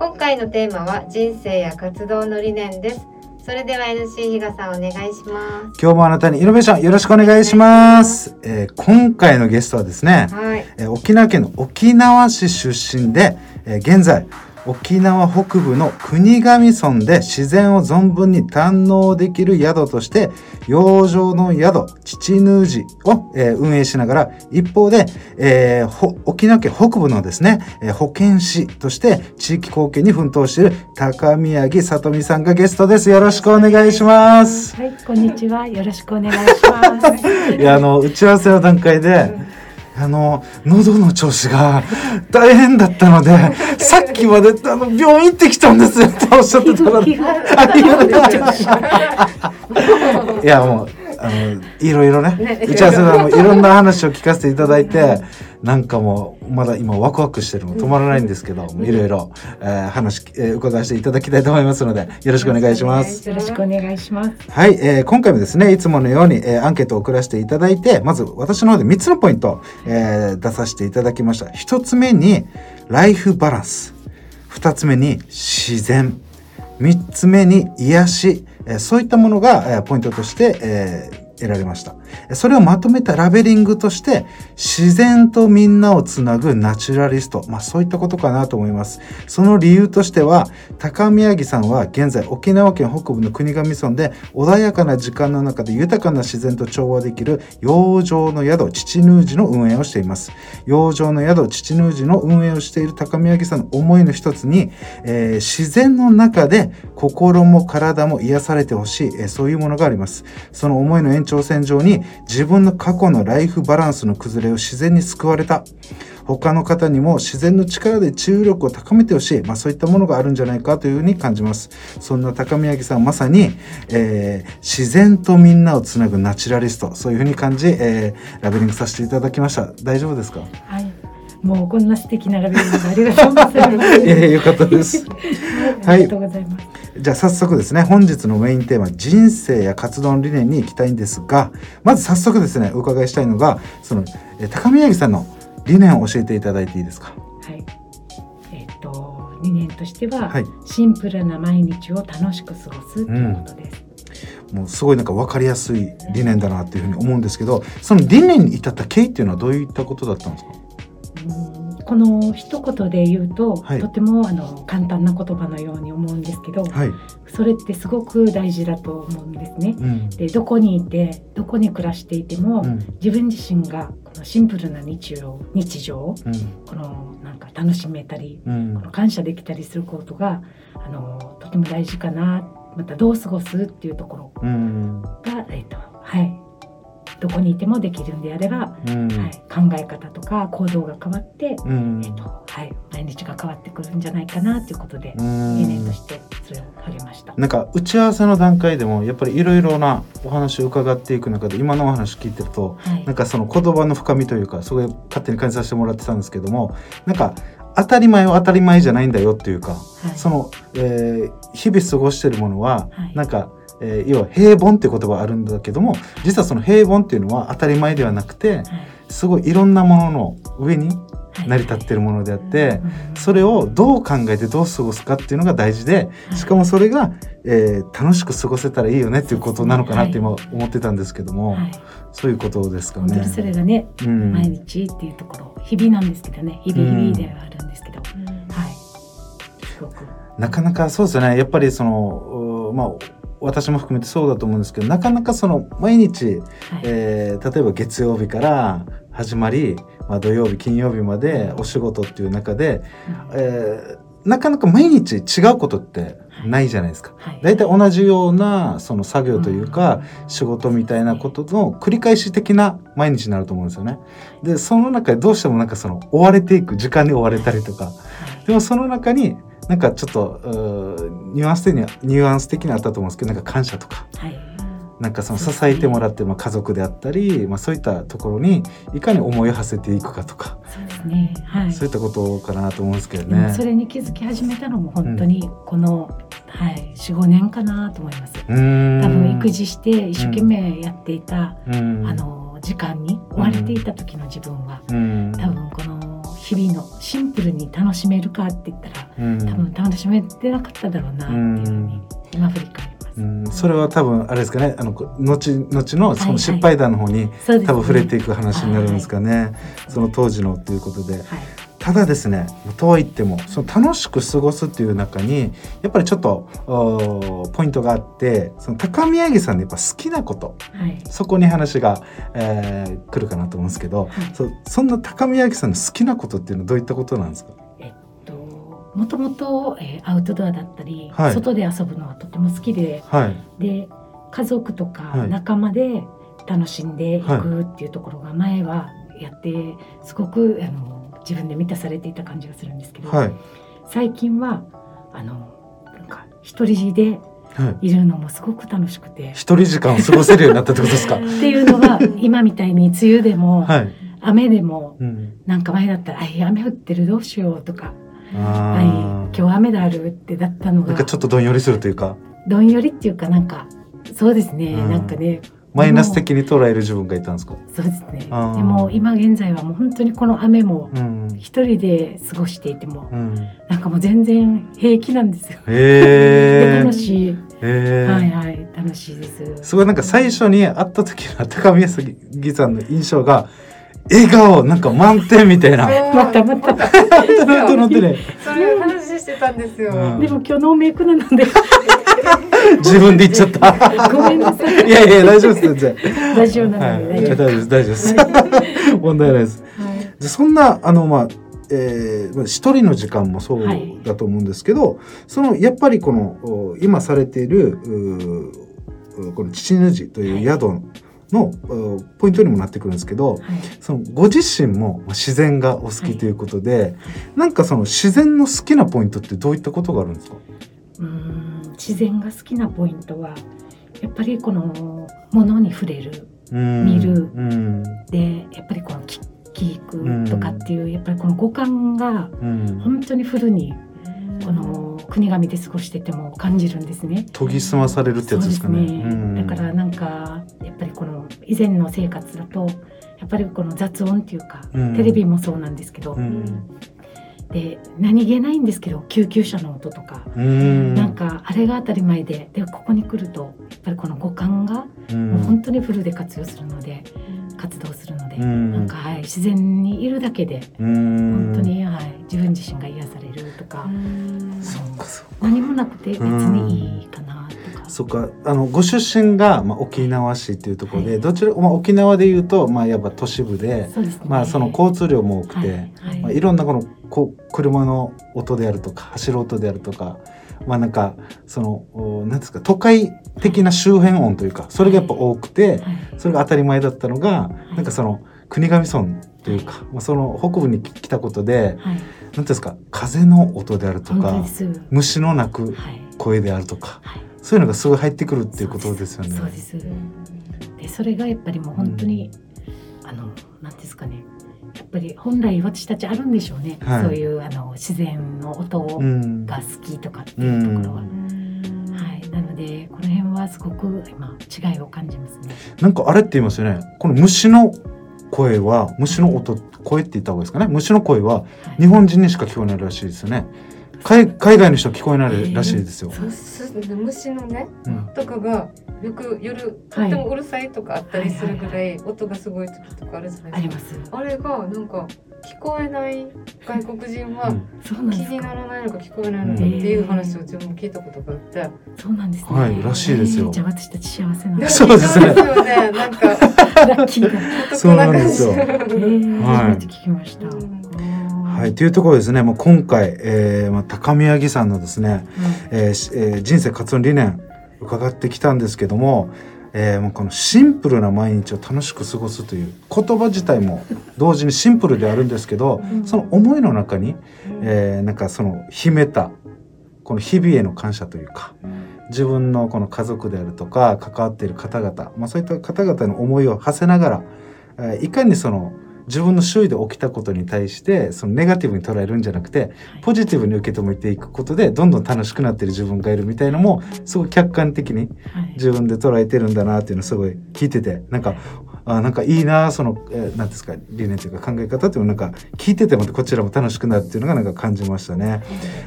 今回のテーマは人生や活動の理念です。それでは NC 比嘉さんお願いします。今日もあなたにイノベーションよろしくお願いします。えー今回のゲストはですね、はい。えー沖縄県の沖縄市出身で、えー現在沖縄北部の国頭村で自然を存分に堪能できる宿として洋上の宿父ヌージを、えー運営しながら一方で、えーほ沖縄県北部のですね、えー保健師として地域貢献に奮闘している高宮城さとみさんがゲストですよろしくお願いします。はい、こんにちは。よろしくお願いします。いや、あの、打ち合わせの段階で、あの、喉の調子が大変だったので、さっきまで、あの、病院行ってきたんですよっておっしゃってたら、いや、もう、あの、いろいろね、打ち合わせでもいろんな話を聞かせていただいて、なんかもう、まだ今ワクワクしてるの止まらないんですけど、いろいろ、えー話、えー伺わせていただきたいと思いますので、よろしくお願いします。よろしくお願いします。はい、えー今回もですね、いつものように、えーアンケートを送らせていただいて、まず私の方で3つのポイント、えー出させていただきました。1つ目に、ライフバランス。2つ目に、自然。3つ目に、癒し。えそういったものが、えポイントとして、え得られました。それをまとめたラベリングとして、自然とみんなをつなぐナチュラリスト。まあそういったことかなと思います。その理由としては、高宮城さんは現在沖縄県北部の国頭村で穏やかな時間の中で豊かな自然と調和できる洋上の宿父ヌージの運営をしています。洋上の宿父ヌージの運営をしている高宮城さんの思いの一つに、えー自然の中で心も体も癒されてほしい、えーそういうものがあります。その思いの延長線上に自分の過去のライフバランスの崩れを自然に救われた。他の方にも自然の力で治癒力を高めてほしい、まあ、そういったものがあるんじゃないかというふうに感じますそんな高宮城さんまさに、えー自然とみんなをつなぐナチュラリストそういうふうに感じ、えーラベリングさせていただきました大丈夫ですか？はい。もうこんな素敵なラベリングありがとうございます。いやよかったです ありがとうございます。じゃあ早速ですね本日のメインテーマ人生や活動の理念に行きたいんですがまず早速ですねお伺いしたいのがその、えー高宮城さんの理念を教えていただいていいですか？はい。えっ、と理念としては、はい。シンプルな毎日を楽しく過ごすということです。もうすごいなんか分かりやすい理念だなっていうふうに思うんですけどその理念に至った経緯っていうのはどういったことだったんですか？うんこの一言で言うと、はい。とてもあの簡単な言葉のように思うんですけど、はい、それってすごく大事だと思うんですね。うん。でどこにいてどこに暮らしていても、うん。自分自身がこのシンプルな日常日常をうん。このなんか楽しめたり、うん。この感謝できたりすることがあのとても大事かな。またどう過ごすっていうところうん。が、えっとはい、どこにいてもできるんであれば、うん。はい、考え方とか行動が変わって、うん。えっとはい、毎日が変わってくるんじゃないかなということで、うん。理念としてそれをました。なんか打ち合わせの段階でもやっぱりいろいろなお話を伺っていく中で今のお話聞いてるとはい。なんかその言葉の深みというかすごい勝手に感じさせてもらってたんですけどもなんか当たり前は当たり前じゃないんだよっていうかはい。その、えー日々過ごしてるものは、はい。なんか、えー要は平凡って言葉があるんだけども実はその平凡っていうのは当たり前ではなくてはい。すごいいろんなものの上にはい。成り立ってるものであって、うんそれをどう考えてどう過ごすかっていうのが大事ではい。しかもそれが、えー楽しく過ごせたらいいよねっていうことなのかなって今思ってたんですけども、はい、そういうことですかね。それがね、うん。毎日っていうところ日々なんですけどね日々日々ではあるんですけど、はい。すごく。なかなかそうですよね。やっぱりそのうまあ私も含めてそうだと思うんですけどなかなかその毎日、はい。えー例えば月曜日から始まり、まあ、土曜日金曜日までお仕事っていう中で、えーなかなか毎日違うことってないじゃないですか。はい。大体同じようなその作業というか、仕事みたいなことの繰り返し的な毎日になると思うんですよね。でその中でどうしてもなんかその追われていく時間に追われたりとか。でもその中になんかちょっとニュアンス的にはニュアンス的にあったと思うんですけどなんか感謝とか。はい。なんかその支えてもらってるまあ家族であったり、まあ、そういったところにいかに思いを馳せていくかとか、そうですね。はい。そういったことかなと思うんですけどね。それに気づき始めたのも本当にこの、はい45年かなと思います。多分育児して一生懸命やっていた、うん。あの時間に追われていた時の自分は、うん。多分この日々のシンプルに楽しめるかって言ったらうん。多分楽しめてなかっただろうなっていうふうに今振り返ります。うん。それは多分あれですかね。あのこ後々のそはいはい。の失敗談の方に多分触れていく話になるんですかね、その当時のということで。はいただですねとはいってもその楽しく過ごすっていう中にやっぱりちょっとポイントがあってその高宮城さんのやっぱ好きなことはい。そこに話が、えー来るかなと思うんですけど、はい。そそんな高宮城さんの好きなことっていうのはどういったことなんですか？えっともともとえーアウトドアだったり、はい。外で遊ぶのはとても好きではい。で家族とかはい。仲間で楽しんでいくっていうところが前はやってすごくあの自分で満たされていた感じがするんですけど、はい。最近はあのなんか一人ではい。いるのもすごく楽しくて。一人時間を過ごせるようになったってことですか？っていうのは今みたいに梅雨でも、はい、雨でもうん、なんか前だったら「あい雨降ってるどうしよう」とか「あはいー今日雨だる」ってだったのがなんかちょっとどんよりするというか。どんよりっていうかなんかそうですね、うん。なんかねマイナス的に捉える自分がいたんですか？そうですね。でも今現在はもう本当にこの雨もうん、一人で過ごしていてもうん、なんかもう全然平気なんですよ。え 楽しい、へえはいはい楽しいです。すごいなんか最初に会った時の高宮杉さんの印象が笑顔なんか満点みたいな。またまた。それを話してたんですよ。うん。でも今日ノーメイクなので 自分で言っちゃった。ごめんなさいいやいや大丈夫です全然。ラジオなはいので大丈夫。大丈夫です大丈夫です。問題ないです。はいでそんなあのまあ、えーまあ一人の時間もそうはいだと思うんですけど、そのやっぱりこのお今されているこの父の字という宿の、おポイントにもなってくるんですけど、はいそのご自身もまあ自然がお好きということで、なんかその自然の好きなポイントってどういったことがあるんですか？うーん自然が好きなポイントはやっぱりこのものに触れるうん。見る。うん。でやっぱりこの聞聞くとかっていうやっぱりこの五感がうん、本当にフルにこの国神で過ごしてても感じるんですね。研ぎ澄まされるってやつですかね。そうですうん。だからなんかやっぱりこの以前の生活だとやっぱりこの雑音っていうか、うん。テレビもそうなんですけど、うんで何気ないんですけど救急車の音とか、うん。なんかあれが当たり前ででここに来るとやっぱりこの五感がうん。もう本当にフルで活用するので、活動するので、うん。なんかはい自然にいるだけでうん。本当に、はい、自分自身が癒されるとか。何もなくて別にいいかな。そっか。あのご出身が、まあ、沖縄市っていうところで、はい。どちら、まあ、沖縄でいうと、まあ、やっぱ都市部で、ね。まあ、その交通量も多くて、はい。いはい。まあ、いろんなこのこ車の音であるとか走る音であるとかまあなんかそのおなんですか都会的な周辺音というかそれがやっぱ多くて、はい。それが当たり前だったのが、い。なんかその国頭村というか、まあ、その北部に来たことではい、なんていうんですか風の音であるとか虫の鳴く声であるとかはい、そういうのがすごい入ってくるっていうことですよね。そうです。でそれがやっぱりもう本当に、あの、なんですかね。やっぱり本来私たちあるんでしょうね。はいそういうあの自然の音うんが好きとかっていうところは。うはい、なのでこの辺はすごく今違いを感じますね。なんかあれって言いますよね。この虫の声は虫の音声って言った方がいいですかね。虫の声ははい日本人にしか聞こえないらしいですよね。海海外の人は聞こえないらしいですよ。そうす虫のねうんとかがよく夜とってもうるさいとかあったりするぐらい音がすごい時とかあるじゃないでありますす。か。あれがなんか聞こえない外国人はうん気そうなんですか。にならないのか聞こえないのかっていう話を自分も聞いたことがあって。そうなんですね。はいらしいですよえーじゃあ私たち幸せなんだ。そうですねそうですよね。なんかラッキーだ。そうなんですよえーはい初めて聞きました。うんはいい、というところですね、もう今回、えーまあ、高宮城さんのですね、えーしえー人生活動理念伺ってきたんですけども、えーもうこのシンプルな毎日を楽しく過ごすという言葉自体も同時にシンプルであるんですけど、うん。その思いの中に、えーなんかその秘めたこの日々への感謝というか自分のこの家族であるとか関わっている方々、まあ、そういった方々の思いを馳せながら、えーいかにその自分の周囲で起きたことに対してそのネガティブに捉えるんじゃなくてポジティブに受け止めていくことでどんどん楽しくなっている自分がいるみたいのもすごい客観的にはい自分で捉えてるんだなっていうのをすごい聞いててなんかあなんかいいなその、えー、ですか理念というか考え方っていうのをなんか聞いててもこちらも楽しくなるっていうのがなんか感じましたね。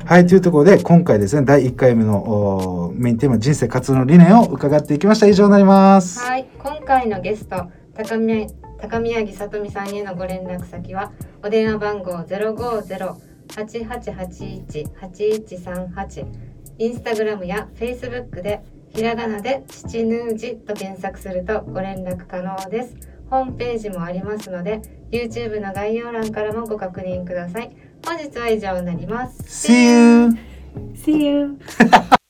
はいというところで今回ですね第1回目のおメインテーマ人生活動の理念を伺っていきました以上になります。はい、今回のゲスト高宮高宮城さとみさんへのご連絡先はお電話番号ゼロ五ゼロ八八八一八一三八インスタグラムやフェイスブックでひらがなで父ヌージと検索するとご連絡可能です。ホームページもありますので YouTube の概要欄からもご確認ください。本日は以上になります。See you! See you!